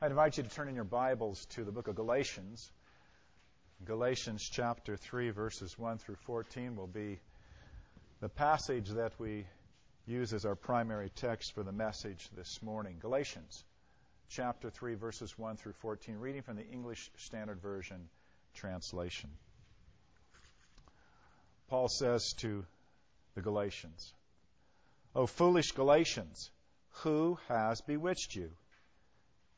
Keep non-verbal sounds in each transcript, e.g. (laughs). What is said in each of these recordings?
I invite you to turn in your Bibles to the book of Galatians. Galatians chapter 3, verses 1 through 14 will be the passage that we use as our primary text for the message this morning. Galatians chapter 3, verses 1 through 14, reading from the English Standard Version translation. Paul says to the Galatians, O foolish Galatians, who has bewitched you?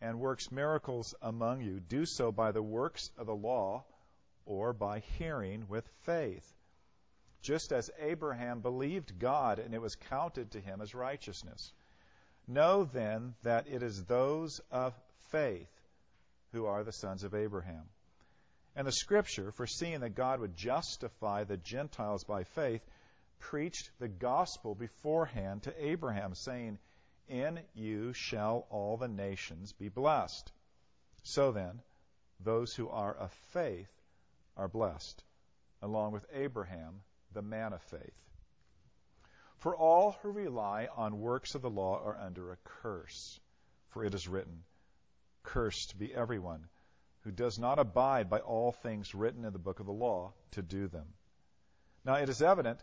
and works miracles among you do so by the works of the law or by hearing with faith. Just as Abraham believed God and it was counted to him as righteousness. Know then that it is those of faith who are the sons of Abraham. And the scripture, foreseeing that God would justify the Gentiles by faith, preached the gospel beforehand to Abraham, saying, in you shall all the nations be blessed. So then, those who are of faith are blessed, along with Abraham, the man of faith. For all who rely on works of the law are under a curse. For it is written, Cursed be everyone who does not abide by all things written in the book of the law to do them. Now it is evident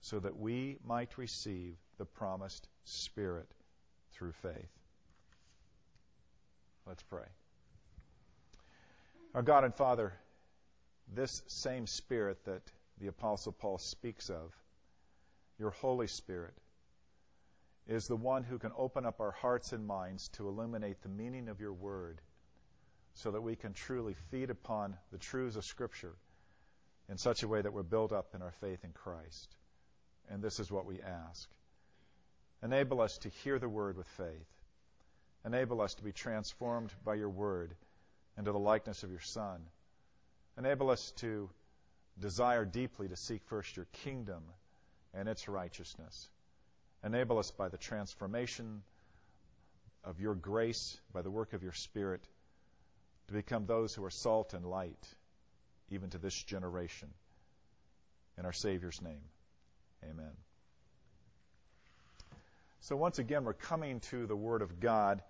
so that we might receive the promised Spirit through faith. Let's pray. Our God and Father, this same Spirit that the Apostle Paul speaks of, your Holy Spirit, is the one who can open up our hearts and minds to illuminate the meaning of your word so that we can truly feed upon the truths of Scripture in such a way that we're built up in our faith in Christ. And this is what we ask. Enable us to hear the word with faith. Enable us to be transformed by your word into the likeness of your Son. Enable us to desire deeply to seek first your kingdom and its righteousness. Enable us by the transformation of your grace, by the work of your Spirit, to become those who are salt and light, even to this generation. In our Savior's name, amen. So, once again, we're coming to the Word of God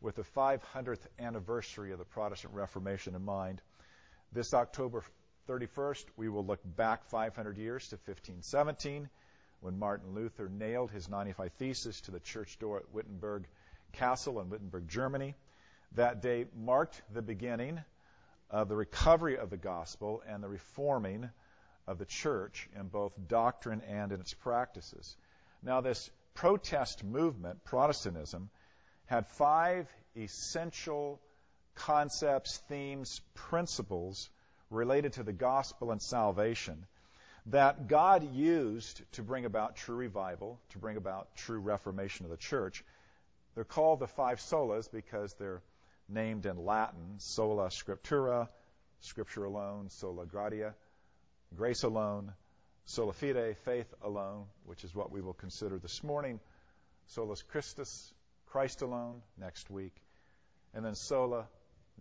with the 500th anniversary of the Protestant Reformation in mind. This October 31st, we will look back 500 years to 1517 when Martin Luther nailed his 95 Theses to the church door at Wittenberg Castle in Wittenberg, Germany. That day marked the beginning of the recovery of the gospel and the reforming of the church in both doctrine and in its practices. Now, this protest movement, Protestantism, had five essential concepts, themes, principles related to the gospel and salvation that God used to bring about true revival, to bring about true reformation of the church. They're called the five solas because they're named in Latin sola scriptura, scripture alone, sola gratia, grace alone, Sola fide, faith alone, which is what we will consider this morning. Solus Christus, Christ alone, next week. And then sola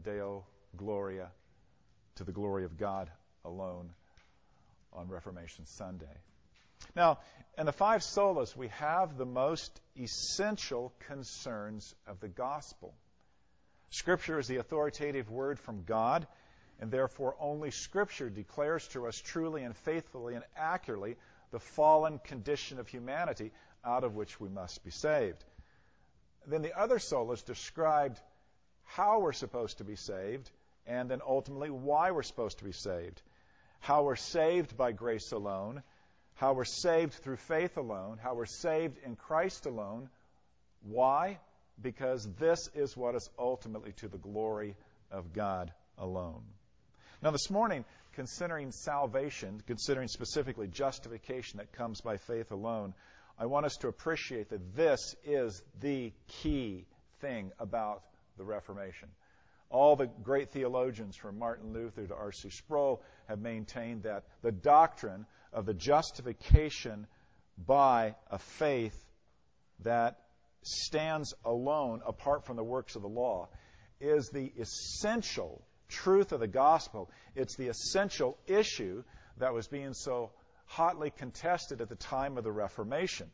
deo gloria, to the glory of God alone on Reformation Sunday. Now, in the five solas, we have the most essential concerns of the gospel. Scripture is the authoritative word from God and therefore only Scripture declares to us truly and faithfully and accurately the fallen condition of humanity out of which we must be saved. Then the other solas described how we're supposed to be saved and then ultimately why we're supposed to be saved. How we're saved by grace alone, how we're saved through faith alone, how we're saved in Christ alone. Why? Because this is what is ultimately to the glory of God alone. Now, this morning, considering salvation, considering specifically justification that comes by faith alone, I want us to appreciate that this is the key thing about the Reformation. All the great theologians from Martin Luther to R.C. Sproul have maintained that the doctrine of the justification by a faith that stands alone apart from the works of the law is the essential truth of the gospel. It's the essential issue that was being so hotly contested at the time of the Reformation.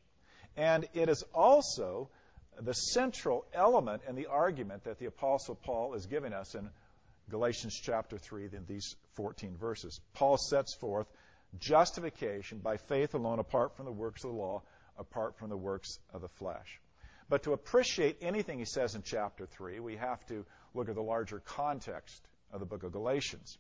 And it is also the central element in the argument that the Apostle Paul is giving us in Galatians chapter 3 in these 14 verses. Paul sets forth justification by faith alone, apart from the works of the law, apart from the works of the flesh. But to appreciate anything he says in chapter 3, we have to look at the larger context of the book of Galatians.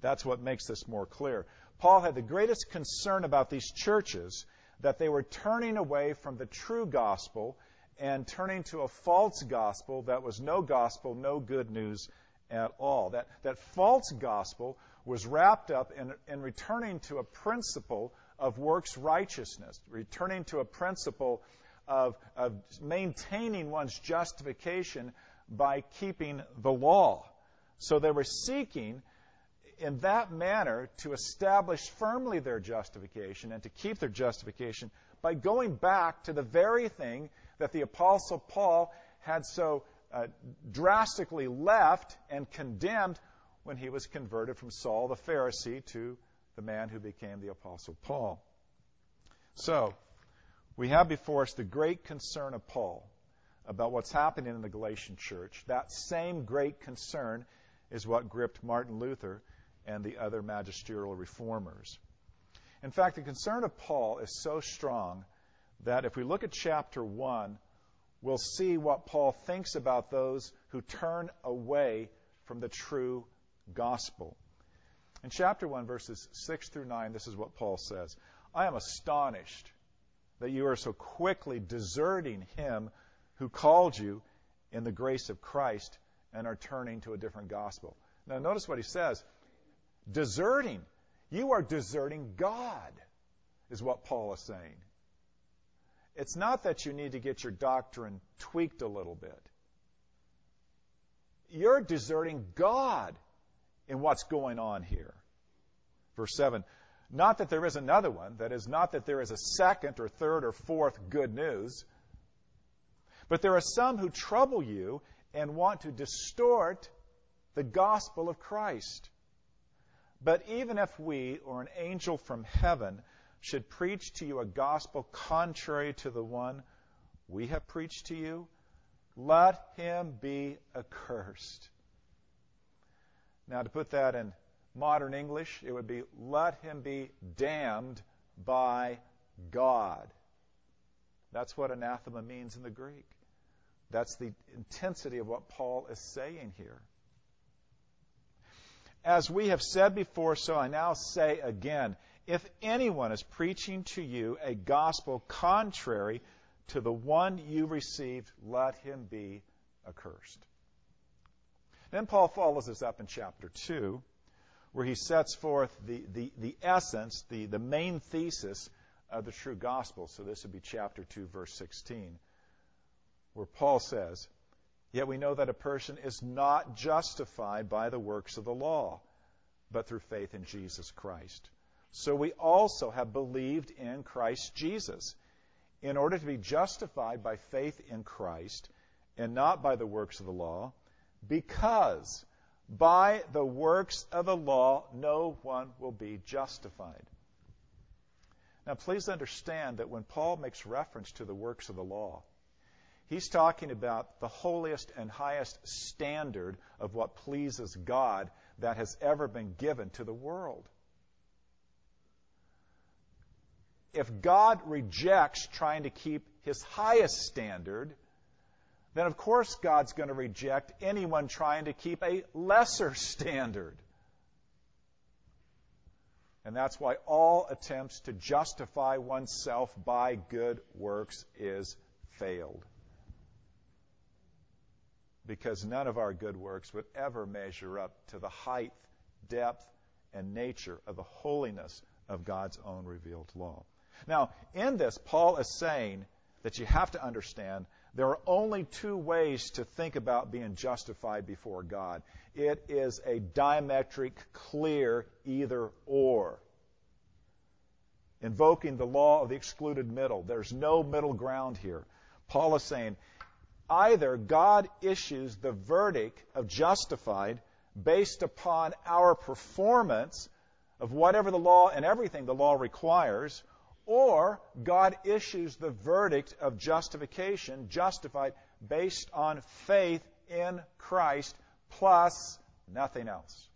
That's what makes this more clear. Paul had the greatest concern about these churches that they were turning away from the true gospel and turning to a false gospel that was no gospel, no good news at all. That, that false gospel was wrapped up in, in returning to a principle of works righteousness, returning to a principle of, of maintaining one's justification by keeping the law. So they were seeking in that manner to establish firmly their justification and to keep their justification by going back to the very thing that the Apostle Paul had so uh, drastically left and condemned when he was converted from Saul the Pharisee to the man who became the Apostle Paul. So, we have before us the great concern of Paul about what's happening in the Galatian church. That same great concern is what gripped Martin Luther and the other magisterial reformers. In fact, the concern of Paul is so strong that if we look at chapter 1, we'll see what Paul thinks about those who turn away from the true gospel. In chapter 1, verses 6 through 9, this is what Paul says I am astonished that you are so quickly deserting him who called you in the grace of Christ and are turning to a different gospel. Now, notice what he says deserting. You are deserting God, is what Paul is saying. It's not that you need to get your doctrine tweaked a little bit. You're deserting God in what's going on here. Verse 7 Not that there is another one, that is, not that there is a second or third or fourth good news, but there are some who trouble you and want to distort the gospel of Christ. But even if we or an angel from heaven should preach to you a gospel contrary to the one we have preached to you, let him be accursed. Now, to put that in modern English, it would be let him be damned by God. That's what anathema means in the Greek. That's the intensity of what Paul is saying here. As we have said before, so I now say again if anyone is preaching to you a gospel contrary to the one you received, let him be accursed. Then Paul follows this up in chapter 2, where he sets forth the, the, the essence, the, the main thesis of the true gospel. So this would be chapter 2, verse 16, where Paul says, Yet we know that a person is not justified by the works of the law, but through faith in Jesus Christ. So we also have believed in Christ Jesus in order to be justified by faith in Christ and not by the works of the law, because by the works of the law no one will be justified. Now, please understand that when Paul makes reference to the works of the law, he's talking about the holiest and highest standard of what pleases God that has ever been given to the world. if God rejects trying to keep his highest standard, then of course God's going to reject anyone trying to keep a lesser standard. And that's why all attempts to justify oneself by good works is failed. Because none of our good works would ever measure up to the height, depth, and nature of the holiness of God's own revealed law. Now, in this, Paul is saying that you have to understand there are only two ways to think about being justified before God. It is a diametric, clear either or. Invoking the law of the excluded middle. There's no middle ground here. Paul is saying either God issues the verdict of justified based upon our performance of whatever the law and everything the law requires, or God issues the verdict of justification, justified, based on faith in Christ plus nothing else.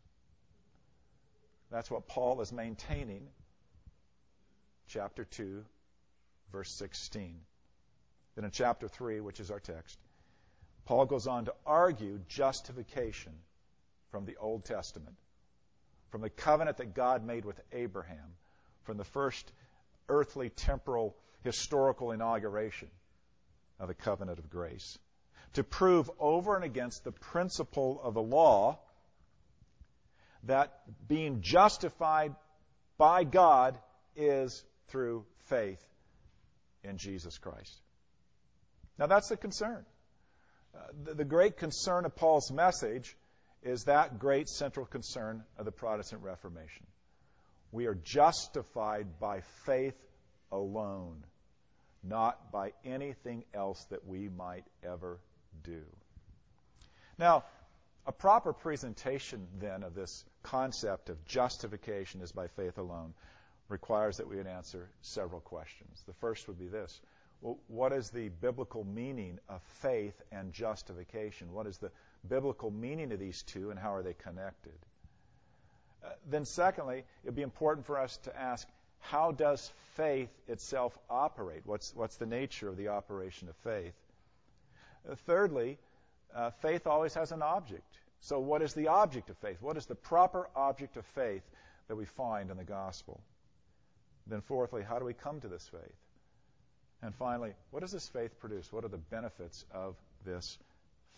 That's what Paul is maintaining. Chapter 2, verse 16. Then in chapter 3, which is our text, Paul goes on to argue justification from the Old Testament, from the covenant that God made with Abraham, from the first earthly, temporal, historical inauguration of the covenant of grace. To prove over and against the principle of the law that being justified by God is through faith in Jesus Christ. Now, that's the concern. Uh, the, the great concern of Paul's message is that great central concern of the Protestant Reformation. We are justified by faith alone, not by anything else that we might ever do. Now, a proper presentation then of this concept of justification is by faith alone requires that we would answer several questions. The first would be this what is the biblical meaning of faith and justification? What is the biblical meaning of these two, and how are they connected? Uh, then, secondly, it would be important for us to ask how does faith itself operate? What's, what's the nature of the operation of faith? Uh, thirdly, uh, faith always has an object. So, what is the object of faith? What is the proper object of faith that we find in the gospel? Then, fourthly, how do we come to this faith? And finally, what does this faith produce? What are the benefits of this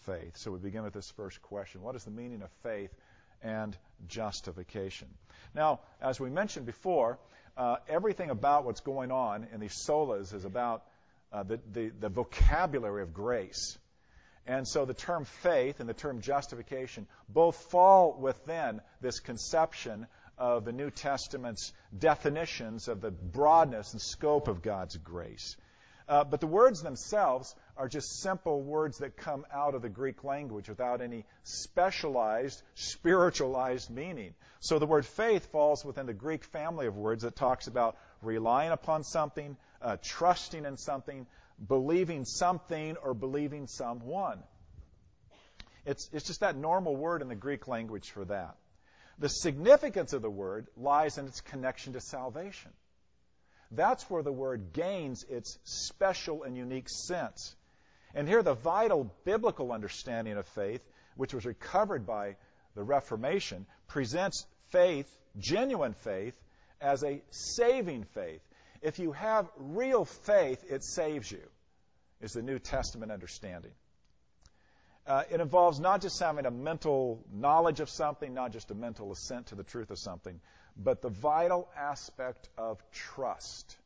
faith? So, we begin with this first question What is the meaning of faith and justification? Now, as we mentioned before, uh, everything about what's going on in these solas is about uh, the, the, the vocabulary of grace. And so the term faith and the term justification both fall within this conception of the New Testament's definitions of the broadness and scope of God's grace. Uh, but the words themselves are just simple words that come out of the Greek language without any specialized, spiritualized meaning. So the word faith falls within the Greek family of words that talks about relying upon something, uh, trusting in something, believing something, or believing someone. It's, it's just that normal word in the Greek language for that. The significance of the word lies in its connection to salvation. That's where the word gains its special and unique sense. And here, the vital biblical understanding of faith, which was recovered by the Reformation, presents faith, genuine faith, as a saving faith. If you have real faith, it saves you, is the New Testament understanding. Uh, it involves not just having a mental knowledge of something, not just a mental assent to the truth of something, but the vital aspect of trust.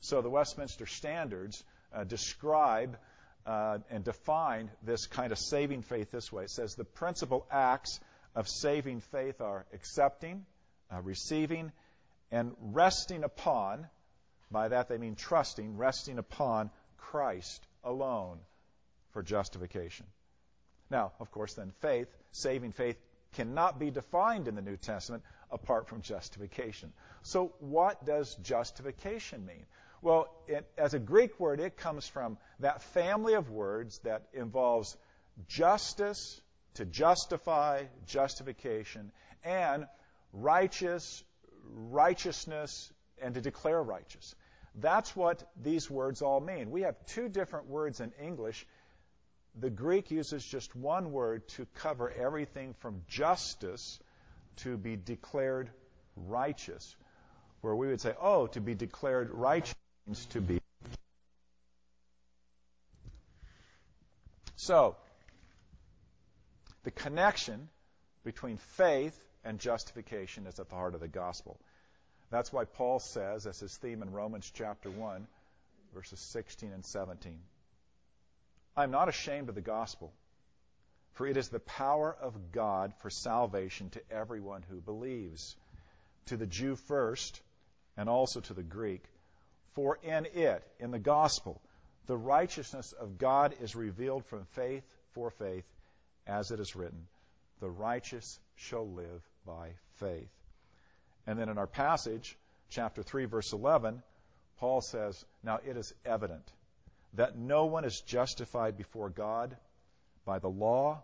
So the Westminster Standards uh, describe uh, and define this kind of saving faith this way. It says the principal acts of saving faith are accepting, uh, receiving, and resting upon. By that they mean trusting, resting upon Christ alone for justification. Now, of course, then faith, saving faith, cannot be defined in the New Testament apart from justification. So, what does justification mean? Well, it, as a Greek word, it comes from that family of words that involves justice, to justify, justification, and righteous, righteousness, and to declare righteous. That's what these words all mean. We have two different words in English the Greek uses just one word to cover everything from justice to be declared righteous, where we would say, oh, to be declared righteous means to be. So, the connection between faith and justification is at the heart of the gospel. That's why Paul says, as his theme in Romans chapter 1, verses 16 and 17, I am not ashamed of the gospel, for it is the power of God for salvation to everyone who believes, to the Jew first, and also to the Greek. For in it, in the gospel, the righteousness of God is revealed from faith for faith, as it is written, the righteous shall live by faith. And then in our passage, chapter 3, verse 11, Paul says, Now it is evident that no one is justified before God by the law,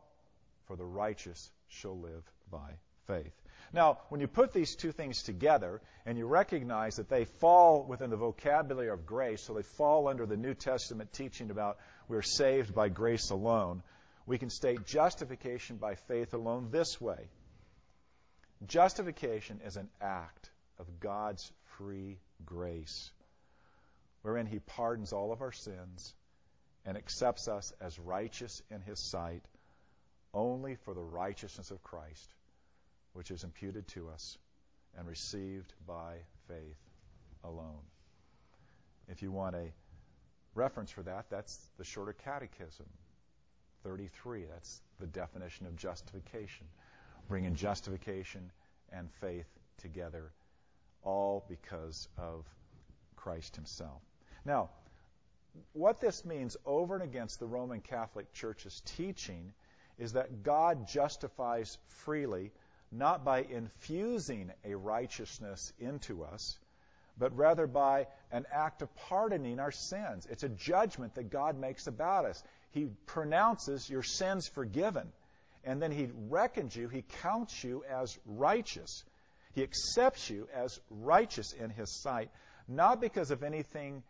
for the righteous shall live by faith. Now, when you put these two things together and you recognize that they fall within the vocabulary of grace, so they fall under the New Testament teaching about we're saved by grace alone, we can state justification by faith alone this way Justification is an act of God's free grace wherein he pardons all of our sins and accepts us as righteous in his sight only for the righteousness of Christ, which is imputed to us and received by faith alone. If you want a reference for that, that's the Shorter Catechism, 33. That's the definition of justification. Bringing justification and faith together, all because of Christ Himself. Now, what this means over and against the Roman Catholic Church's teaching is that God justifies freely not by infusing a righteousness into us, but rather by an act of pardoning our sins. It's a judgment that God makes about us. He pronounces your sins forgiven, and then He reckons you, He counts you as righteous. He accepts you as righteous in His sight, not because of anything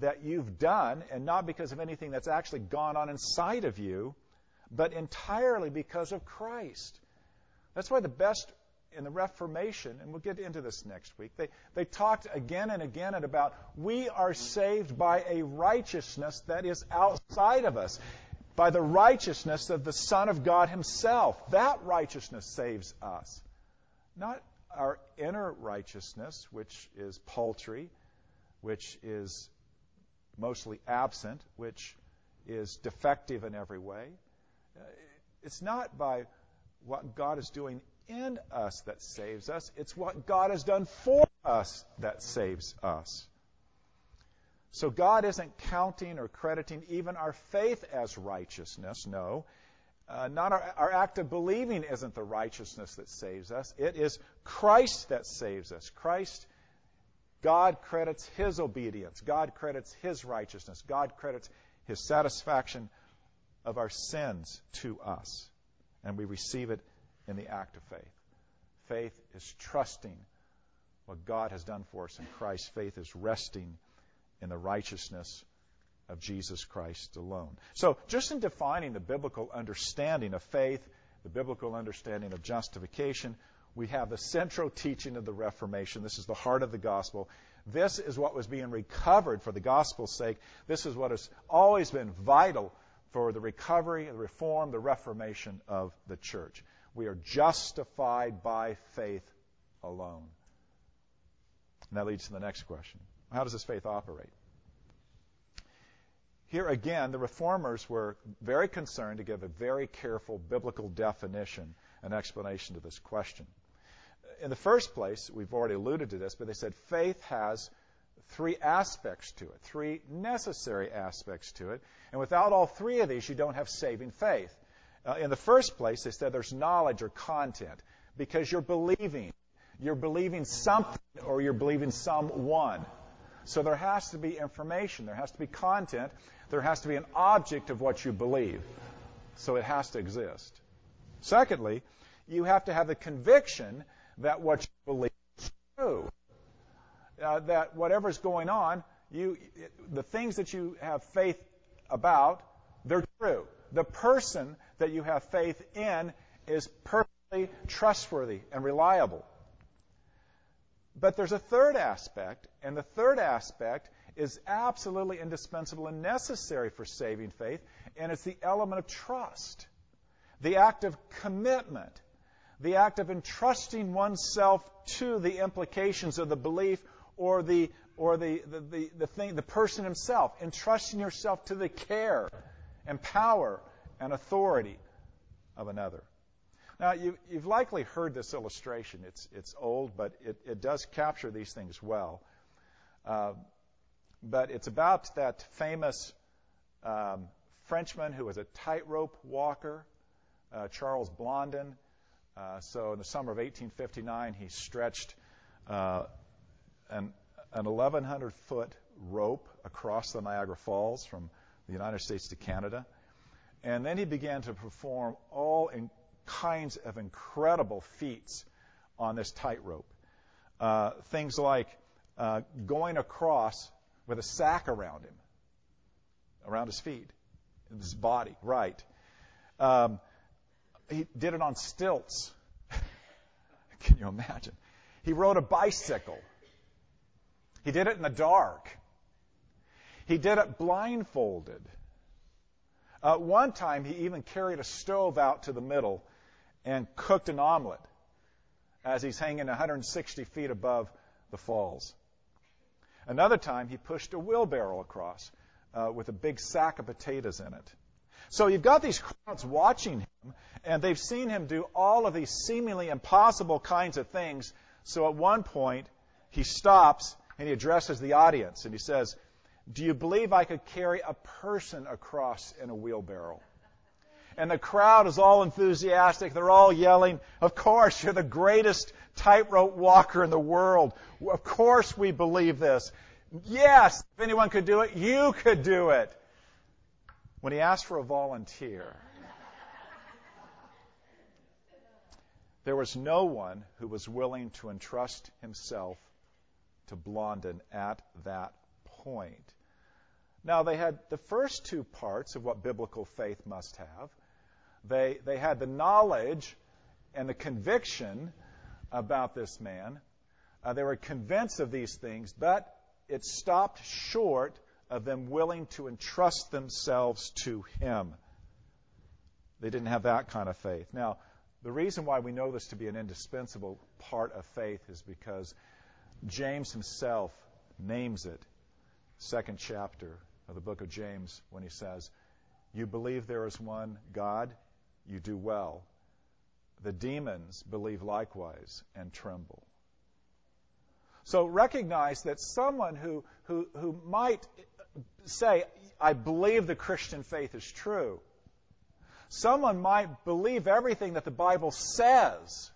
that you've done and not because of anything that's actually gone on inside of you, but entirely because of Christ. That's why the best in the Reformation, and we'll get into this next week, they, they talked again and again about we are saved by a righteousness that is outside of us, by the righteousness of the Son of God Himself. That righteousness saves us. Not our inner righteousness, which is paltry, which is mostly absent, which is defective in every way. It's not by what God is doing in us that saves us, it's what God has done for us that saves us. So God isn't counting or crediting even our faith as righteousness, no. Uh, not our, our act of believing isn't the righteousness that saves us. It is Christ that saves us. Christ God credits his obedience. God credits his righteousness. God credits his satisfaction of our sins to us. And we receive it in the act of faith. Faith is trusting what God has done for us in Christ. Faith is resting in the righteousness of Jesus Christ alone. So, just in defining the biblical understanding of faith, the biblical understanding of justification, we have the central teaching of the Reformation. This is the heart of the gospel. This is what was being recovered for the gospel's sake. This is what has always been vital for the recovery, the reform, the reformation of the church. We are justified by faith alone. And that leads to the next question How does this faith operate? Here again, the reformers were very concerned to give a very careful biblical definition and explanation to this question in the first place, we've already alluded to this, but they said faith has three aspects to it, three necessary aspects to it. And without all three of these, you don't have saving faith. Uh, in the first place, they said there's knowledge or content because you're believing. You're believing something or you're believing someone. So there has to be information, there has to be content, there has to be an object of what you believe. So it has to exist. Secondly, you have to have the conviction that what you believe is true. Uh, that whatever's going on, you, the things that you have faith about, they're true. the person that you have faith in is perfectly trustworthy and reliable. But there's a third aspect, and the third aspect is absolutely indispensable and necessary for saving faith, and it's the element of trust, the act of commitment, the act of entrusting oneself to the implications of the belief or the or the, the, the, the thing the person himself, entrusting yourself to the care and power and authority of another. Now, you, have likely heard this illustration. It's, it's old, but it, it does capture these things well. Uh, but it's about that famous um, Frenchman who was a tightrope walker, uh, Charles Blondin. Uh, so in the summer of 1859, he stretched uh, an, an 1,100 foot rope across the Niagara Falls from the United States to Canada. And then he began to perform all in kinds of incredible feats on this tightrope. Uh, things like uh, going across with a sack around him, around his feet, his body, right. Um, he did it on stilts. (laughs) Can you imagine? He rode a bicycle. He did it in the dark. He did it blindfolded. Uh, one time, he even carried a stove out to the middle and cooked an omelet as he's hanging 160 feet above the falls. Another time, he pushed a wheelbarrow across uh, with a big sack of potatoes in it. So you've got these crowds watching him, and they've seen him do all of these seemingly impossible kinds of things. So at one point, he stops and he addresses the audience and he says, Do you believe I could carry a person across in a wheelbarrow? And the crowd is all enthusiastic. They're all yelling, Of course, you're the greatest tightrope walker in the world. Of course we believe this. Yes, if anyone could do it, you could do it. When he asked for a volunteer, there was no one who was willing to entrust himself to Blondin at that point. Now, they had the first two parts of what biblical faith must have. They, they had the knowledge and the conviction about this man. Uh, they were convinced of these things, but it stopped short of them willing to entrust themselves to him. They didn't have that kind of faith. Now, the reason why we know this to be an indispensable part of faith is because James himself names it, second chapter of the book of James, when he says, You believe there is one God, you do well. The demons believe likewise and tremble. So recognize that someone who, who, who might say, I believe the Christian faith is true, someone might believe everything that the Bible says,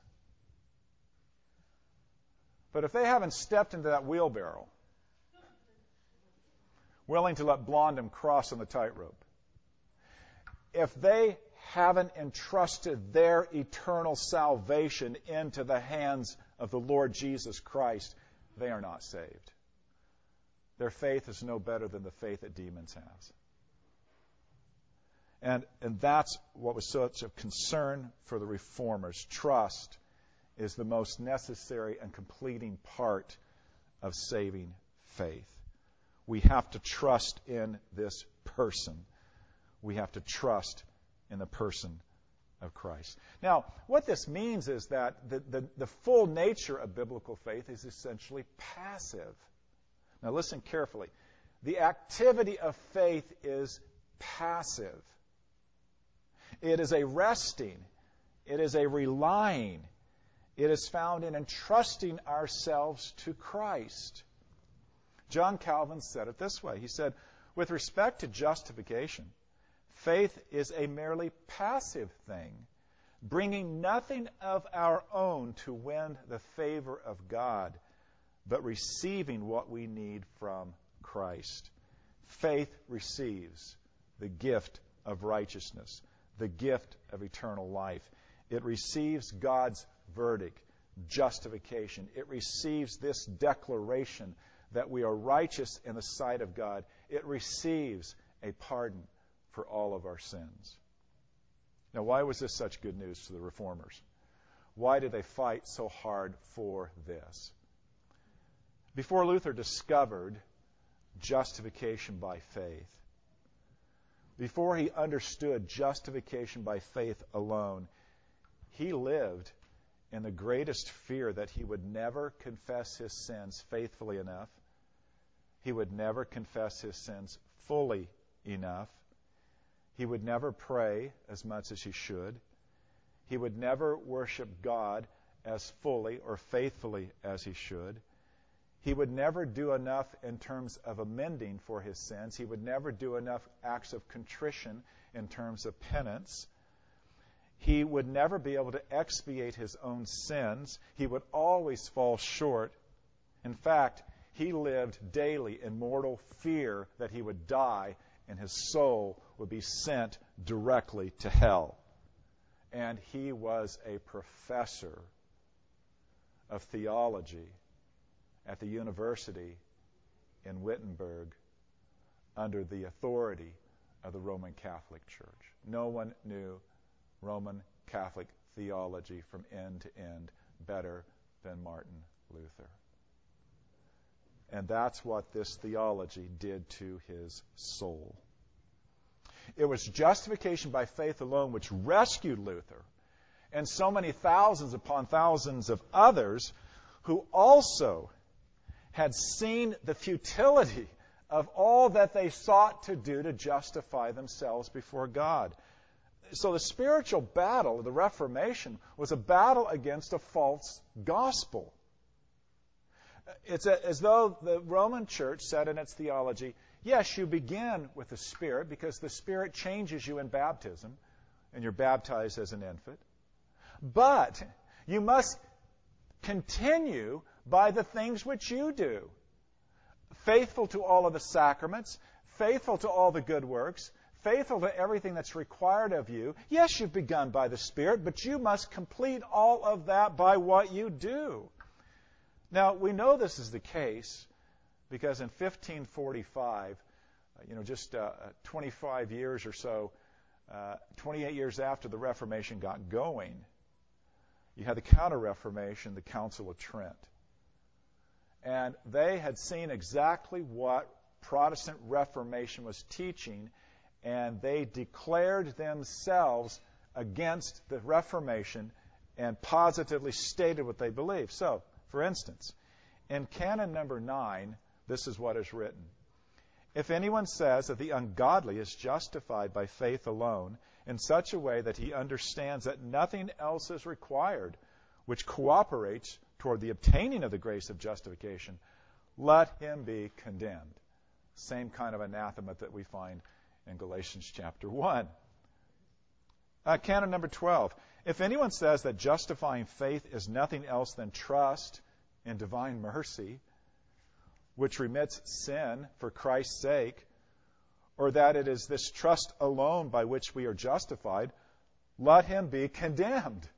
but if they haven't stepped into that wheelbarrow, willing to let Blondin cross on the tightrope, if they haven't entrusted their eternal salvation into the hands of the Lord Jesus Christ, they are not saved. Their faith is no better than the faith that demons have. And, and that's what was such a concern for the reformers. Trust is the most necessary and completing part of saving faith. We have to trust in this person. We have to trust in the person of Christ. Now, what this means is that the, the, the, full nature of biblical faith is essentially passive. Now, listen carefully. The activity of faith is passive, it is a resting, it is a relying, it is found in entrusting ourselves to Christ. John Calvin said it this way He said, with respect to justification, faith is a merely passive thing, bringing nothing of our own to win the favor of God, but receiving what we need from Christ. Faith receives the gift of righteousness, the gift of eternal life. It receives God's verdict, justification. It receives this declaration that we are righteous in the sight of God. It receives a pardon for all of our sins. Now, why was this such good news to the reformers? Why did they fight so hard for this? Before Luther discovered justification by faith, before he understood justification by faith alone, he lived in the greatest fear that he would never confess his sins faithfully enough. He would never confess his sins fully enough. He would never pray as much as he should. He would never worship God as fully or faithfully as he should. He would never do enough in terms of amending for his sins. He would never do enough acts of contrition in terms of penance. He would never be able to expiate his own sins. He would always fall short. In fact, he lived daily in mortal fear that he would die and his soul would be sent directly to hell. And he was a professor of theology at the university in Wittenberg under the authority of the Roman Catholic Church. No one knew Roman Catholic theology from end to end better than Martin Luther. And that's what this theology did to his soul. It was justification by faith alone which rescued Luther and so many thousands upon thousands of others who also had seen the futility of all that they sought to do to justify themselves before God. So the spiritual battle of the Reformation was a battle against a false gospel. It's as though the Roman church said in its theology, yes, you begin with the Spirit because the Spirit changes you in baptism, and you're baptized as an infant. But you must continue by the things which you do. Faithful to all of the sacraments, faithful to all the good works, faithful to everything that's required of you. Yes, you've begun by the Spirit, but you must complete all of that by what you do. Now, we know this is the case because in 1545, uh, you know, just uh, 25 years or so, uh, 28 years after the Reformation got going, you had the Counter Reformation, the Council of Trent. And they had seen exactly what Protestant Reformation was teaching, and they declared themselves against the Reformation and positively stated what they believed. So, for instance, in canon number 9, this is what is written. If anyone says that the ungodly is justified by faith alone in such a way that he understands that nothing else is required which cooperates toward the obtaining of the grace of justification, let him be condemned. Same kind of anathema that we find in Galatians chapter 1. Uh, canon number 12. If anyone says that justifying faith is nothing else than trust in divine mercy, which remits sin for Christ's sake, or that it is this trust alone by which we are justified, let him be condemned.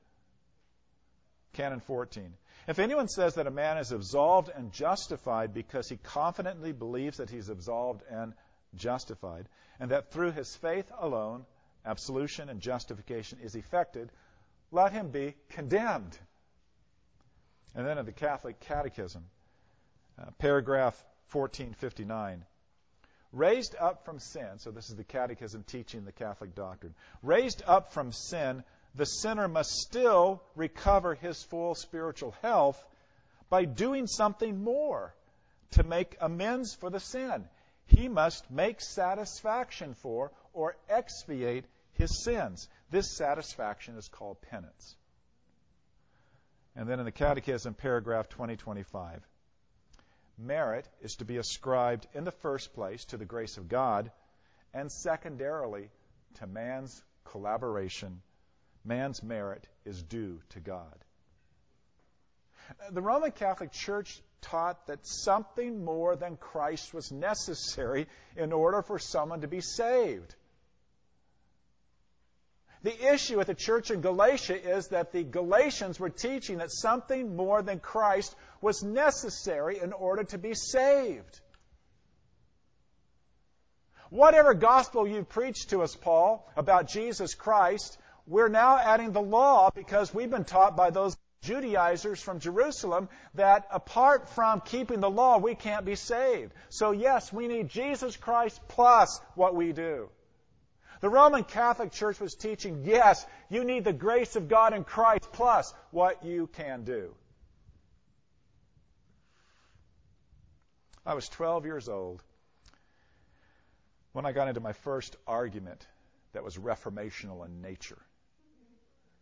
Canon 14. If anyone says that a man is absolved and justified because he confidently believes that he's absolved and justified, and that through his faith alone absolution and justification is effected, let him be condemned. And then in the Catholic Catechism, uh, paragraph 1459, raised up from sin, so this is the Catechism teaching the Catholic doctrine, raised up from sin, the sinner must still recover his full spiritual health by doing something more to make amends for the sin. He must make satisfaction for or expiate his sins. This satisfaction is called penance. And then in the Catechism, paragraph 2025, merit is to be ascribed in the first place to the grace of God, and secondarily to man's collaboration. Man's merit is due to God. The Roman Catholic Church taught that something more than Christ was necessary in order for someone to be saved. The issue with the church in Galatia is that the Galatians were teaching that something more than Christ was necessary in order to be saved. Whatever gospel you preach to us, Paul, about Jesus Christ, we're now adding the law because we've been taught by those Judaizers from Jerusalem that apart from keeping the law, we can't be saved. So, yes, we need Jesus Christ plus what we do. The Roman Catholic Church was teaching, yes, you need the grace of God in Christ plus what you can do. I was 12 years old when I got into my first argument that was reformational in nature.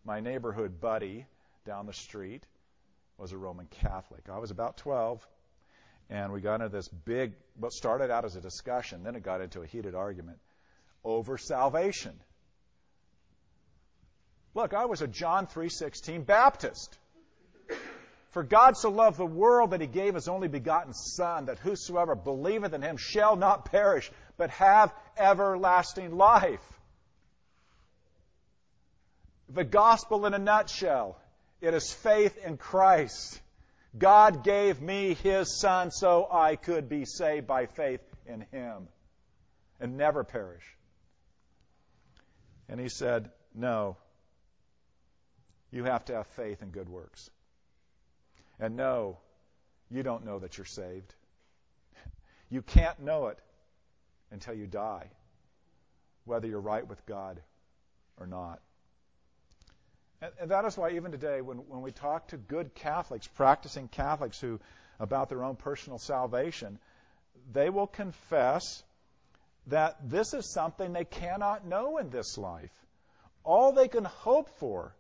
My neighborhood buddy down the street was a Roman Catholic. I was about 12, and we got into this big, what started out as a discussion, then it got into a heated argument over salvation. Look, I was a John 3:16 Baptist. For God so loved the world that he gave his only begotten Son, that whosoever believeth in him shall not perish, but have everlasting life. The gospel in a nutshell it is faith in Christ. God gave me His Son so I could be saved by faith in Him and never perish. And he said, No, you have to have faith and good works. And no, you don't know that you're saved. You can't know it until you die, whether you're right with God or not. And, and that is why even today, when, when we talk to good Catholics, practicing Catholics who about their own personal salvation, they will confess that this is something they cannot know in this life. All they can hope for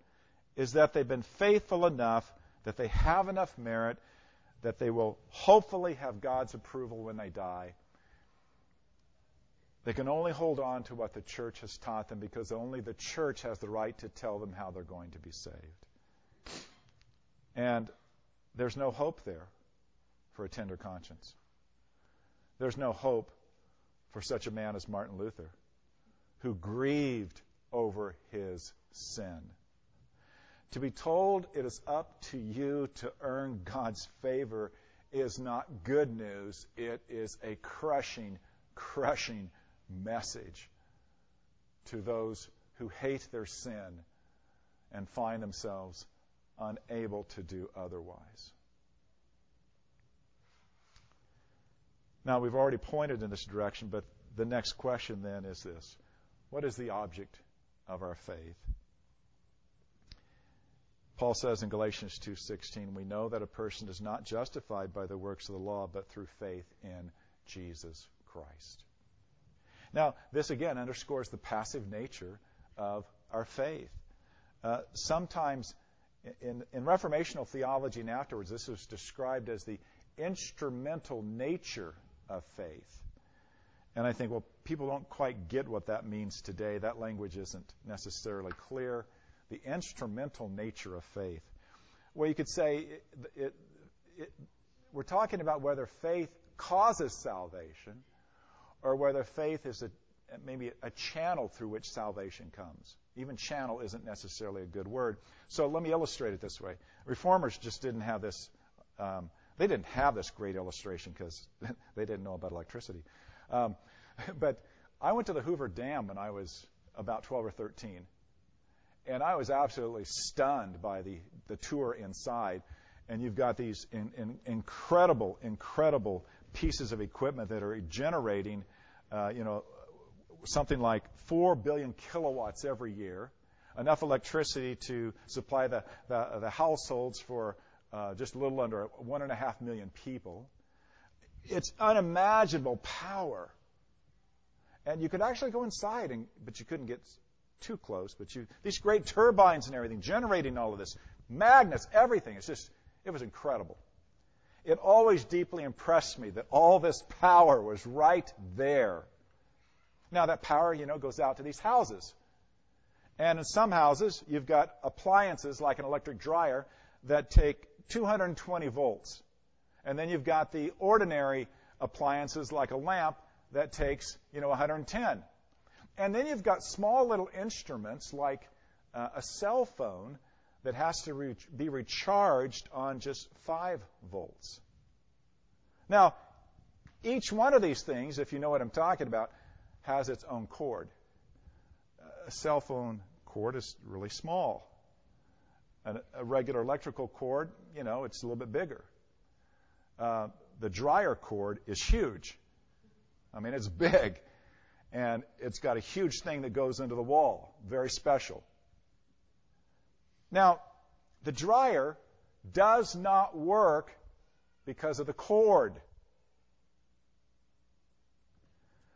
is that they've been faithful enough, that they have enough merit, that they will hopefully have God's approval when they die, they can only hold on to what the church has taught them because only the church has the right to tell them how they're going to be saved. And there's no hope there for a tender conscience. There's no hope for such a man as Martin Luther, who grieved over his sin. To be told it is up to you to earn God's favor is not good news. It is a crushing, crushing message to those who hate their sin and find themselves unable to do otherwise. Now, we've already pointed in this direction, but the next question then is this What is the object of our faith? Paul says in Galatians 2:16, "We know that a person is not justified by the works of the law, but through faith in Jesus Christ." Now, this again underscores the passive nature of our faith. Uh, sometimes in, in Reformational theology and afterwards, this was described as the instrumental nature of faith. And I think, well, people don't quite get what that means today. That language isn't necessarily clear. The instrumental nature of faith. Well, you could say it, it, it, we're talking about whether faith causes salvation or whether faith is a, maybe a channel through which salvation comes. Even channel isn't necessarily a good word. So let me illustrate it this way. Reformers just didn't have this. Um, they didn't have this great illustration because (laughs) they didn't know about electricity. Um, (laughs) but I went to the Hoover Dam when I was about 12 or 13, and I was absolutely stunned by the, the tour inside. And you've got these in, in, incredible, incredible pieces of equipment that are generating, uh, you know, something like 4 billion kilowatts every year, enough electricity to supply the, households for uh, just a little under 1.5 million people. It's unimaginable power. And you could actually go inside, and, but you couldn't get too close. But these great turbines and everything, generating all of this, magnets, everything. It's just, it was incredible it always deeply impressed me that all this power was right there. Now, that power, you know, goes out to these houses. And in some houses, you've got appliances like an electric dryer that take 220 volts. And then you've got the ordinary appliances like a lamp that takes, you know, 110. And then you've got small little instruments like uh, a cell phone that has to re- be recharged on just 5 volts. Now, each one of these things, if you know what I'm talking about, has its own cord. A cell phone cord is really small. An, a regular electrical cord, you know, it's a little bit bigger. Uh, the dryer cord is huge. I mean, it's big. And it's got a huge thing that goes into the wall. Very special. Now, the dryer does not work because of the cord.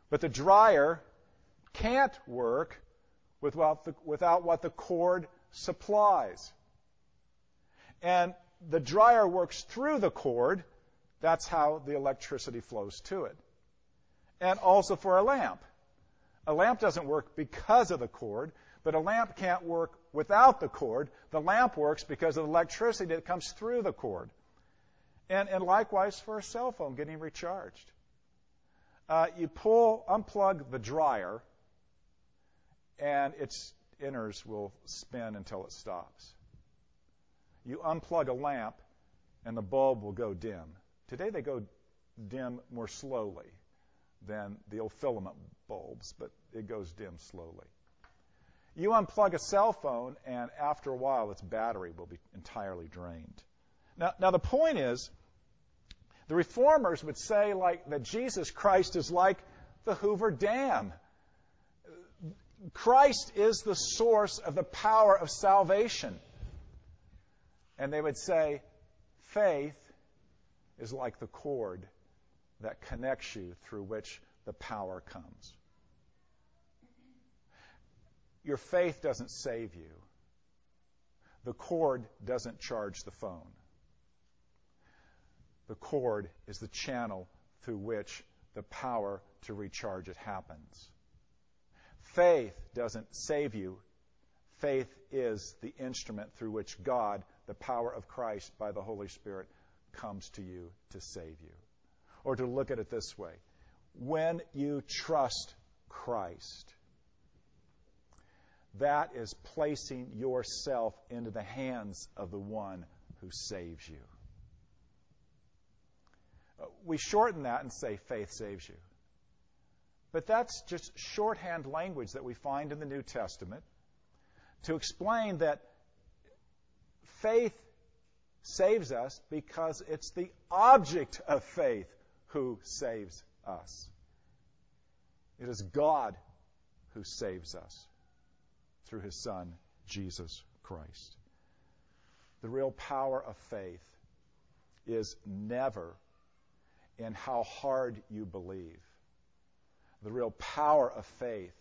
But the dryer can't work without, the, without what the cord supplies. And the dryer works through the cord. That's how the electricity flows to it. And also for a lamp. A lamp doesn't work because of the cord, but a lamp can't work without the cord. The lamp works because of the electricity that comes through the cord. And, and likewise for a cell phone getting recharged. Uh, you pull, unplug the dryer, and its inners will spin until it stops. You unplug a lamp, and the bulb will go dim. Today they go dim more slowly than the old filament bulbs, but it goes dim slowly. You unplug a cell phone, and after a while, its battery will be entirely drained. Now, now the point is, the reformers would say like that Jesus Christ is like the Hoover Dam. Christ is the source of the power of salvation. And they would say, faith is like the cord that connects you through which the power comes. Your faith doesn't save you. The cord doesn't charge the phone. The cord is the channel through which the power to recharge it happens. Faith doesn't save you. Faith is the instrument through which God, the power of Christ by the Holy Spirit, comes to you to save you. Or to look at it this way when you trust Christ, that is placing yourself into the hands of the one who saves you. We shorten that and say faith saves you. But that's just shorthand language that we find in the New Testament to explain that faith saves us because it's the object of faith who saves us. It is God who saves us through his Son, Jesus Christ. The real power of faith is never in how hard you believe. The real power of faith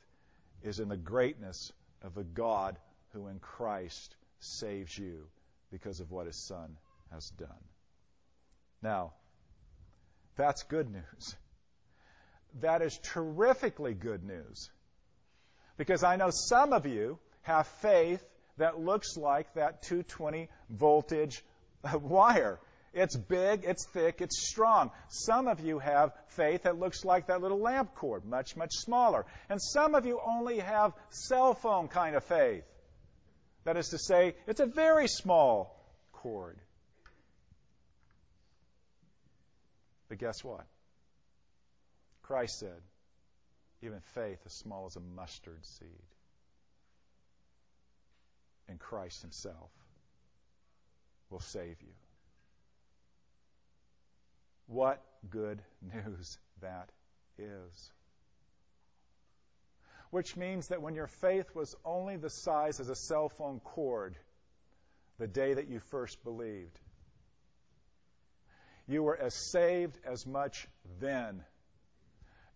is in the greatness of the God who in Christ saves you because of what his Son has done. Now, that's good news. That is terrifically good news. Because I know some of you have faith that looks like that 220 voltage (laughs) wire. It's big, it's thick, it's strong. Some of you have faith that looks like that little lamp cord, much, much smaller. And some of you only have cell phone kind of faith. That is to say, it's a very small cord. But guess what? Christ said, even faith as small as a mustard seed in Christ Himself will save you. What good news that is. Which means that when your faith was only the size as a cell phone cord the day that you first believed, you were as saved as much then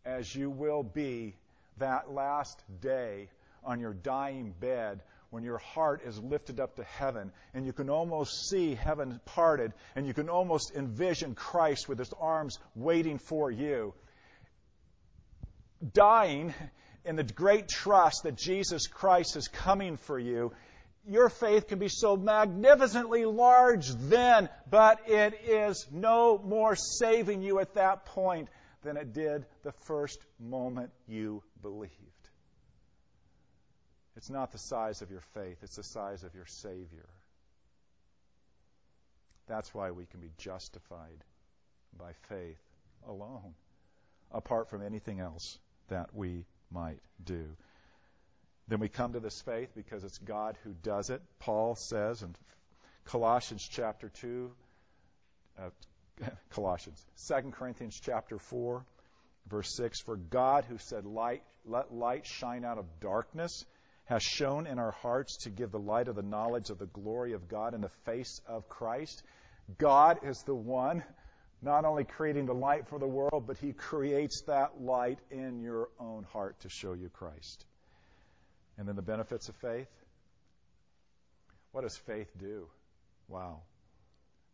as you will be that last day on your dying bed when your heart is lifted up to heaven and you can almost see heaven parted and you can almost envision Christ with his arms waiting for you. Dying in the great trust that Jesus Christ is coming for you, your faith can be so magnificently large then, but it is no more saving you at that point than it did the first moment you believed. It's not the size of your faith, it's the size of your Savior. That's why we can be justified by faith alone, apart from anything else that we might do. Then we come to this faith because it's God who does it. Paul says in Colossians chapter 2, uh, (laughs) Colossians, 2 Corinthians chapter 4, verse 6 For God, who said, light, Let light shine out of darkness, has shone in our hearts to give the light of the knowledge of the glory of God in the face of Christ. God is the one not only creating the light for the world, but He creates that light in your own heart to show you Christ. And then the benefits of faith. What does faith do? Wow.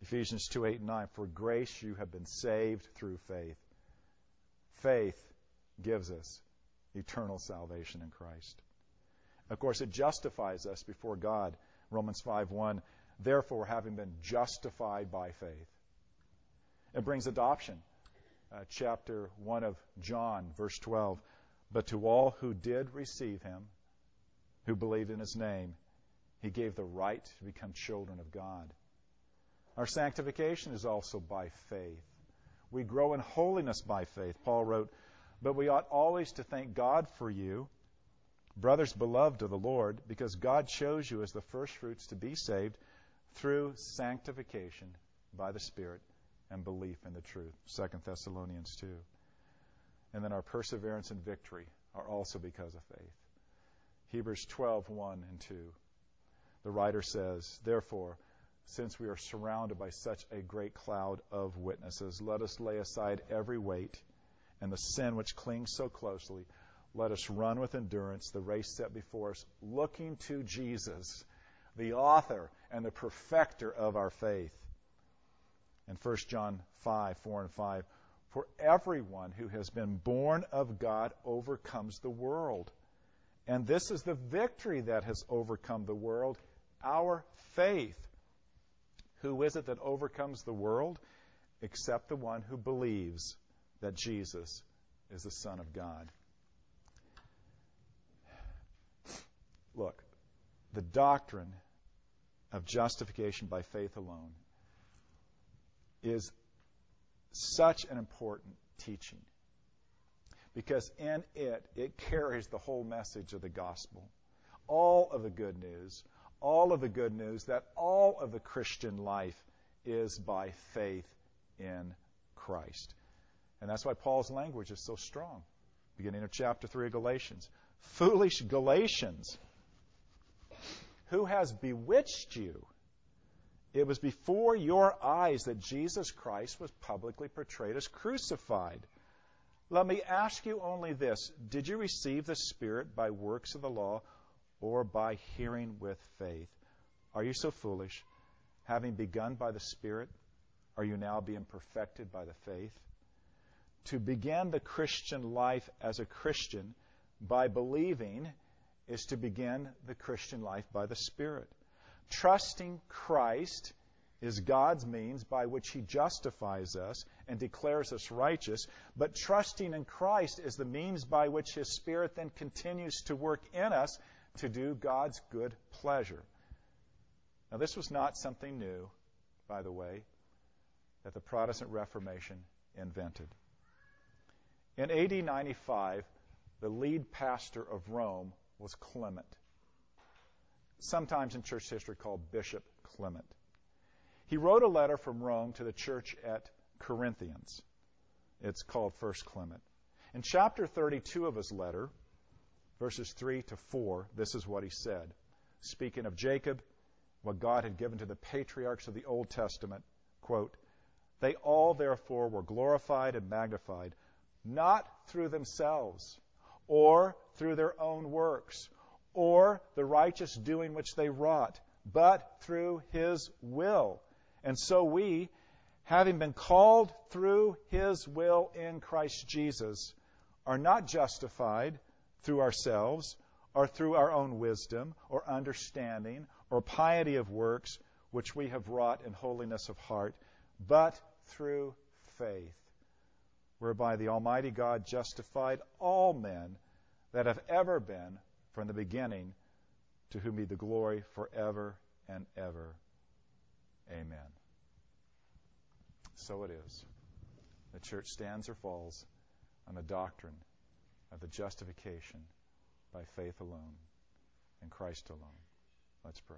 Ephesians 2 8 and 9. For grace you have been saved through faith. Faith gives us eternal salvation in Christ. Of course, it justifies us before God. Romans 5 1. Therefore, having been justified by faith. It brings adoption. Uh, chapter 1 of John, verse 12. But to all who did receive him, who believed in his name, he gave the right to become children of God. Our sanctification is also by faith. We grow in holiness by faith. Paul wrote, But we ought always to thank God for you, brothers beloved of the Lord, because God chose you as the firstfruits to be saved through sanctification by the Spirit and belief in the truth. 2 Thessalonians 2. And then our perseverance and victory are also because of faith. Hebrews 12, 1 and 2. The writer says, Therefore, since we are surrounded by such a great cloud of witnesses, let us lay aside every weight and the sin which clings so closely. Let us run with endurance the race set before us, looking to Jesus, the author and the perfecter of our faith. In 1 John 5, 4 and 5, for everyone who has been born of God overcomes the world. And this is the victory that has overcome the world, our faith. Who is it that overcomes the world? Except the one who believes that Jesus is the Son of God. Look, the doctrine of justification by faith alone is such an important teaching because in it, it carries the whole message of the gospel. All of the good news, all of the good news that all of the Christian life is by faith in Christ. And that's why Paul's language is so strong. Beginning of chapter 3 of Galatians. Foolish Galatians, who has bewitched you? It was before your eyes that Jesus Christ was publicly portrayed as crucified. Let me ask you only this Did you receive the Spirit by works of the law or by hearing with faith? Are you so foolish? Having begun by the Spirit, are you now being perfected by the faith? To begin the Christian life as a Christian by believing is to begin the Christian life by the Spirit. Trusting Christ is God's means by which He justifies us and declares us righteous, but trusting in Christ is the means by which His Spirit then continues to work in us to do God's good pleasure. Now, this was not something new, by the way, that the Protestant Reformation invented. In AD 95, the lead pastor of Rome was Clement, sometimes in church history called Bishop Clement. He wrote a letter from Rome to the church at Corinthians. It's called First Clement. In chapter 32 of his letter, verses 3 to 4, this is what he said. Speaking of Jacob, what God had given to the patriarchs of the Old Testament, quote, They all therefore were glorified and magnified, not through themselves, or through their own works, or the righteous doing which they wrought, but through his will and so we, having been called through his will in Christ Jesus, are not justified through ourselves or through our own wisdom or understanding or piety of works which we have wrought in holiness of heart, but through faith, whereby the Almighty God justified all men that have ever been from the beginning, to whom be the glory forever and ever. Amen. So it is. The church stands or falls on the doctrine of the justification by faith alone. in Christ alone. Let's pray.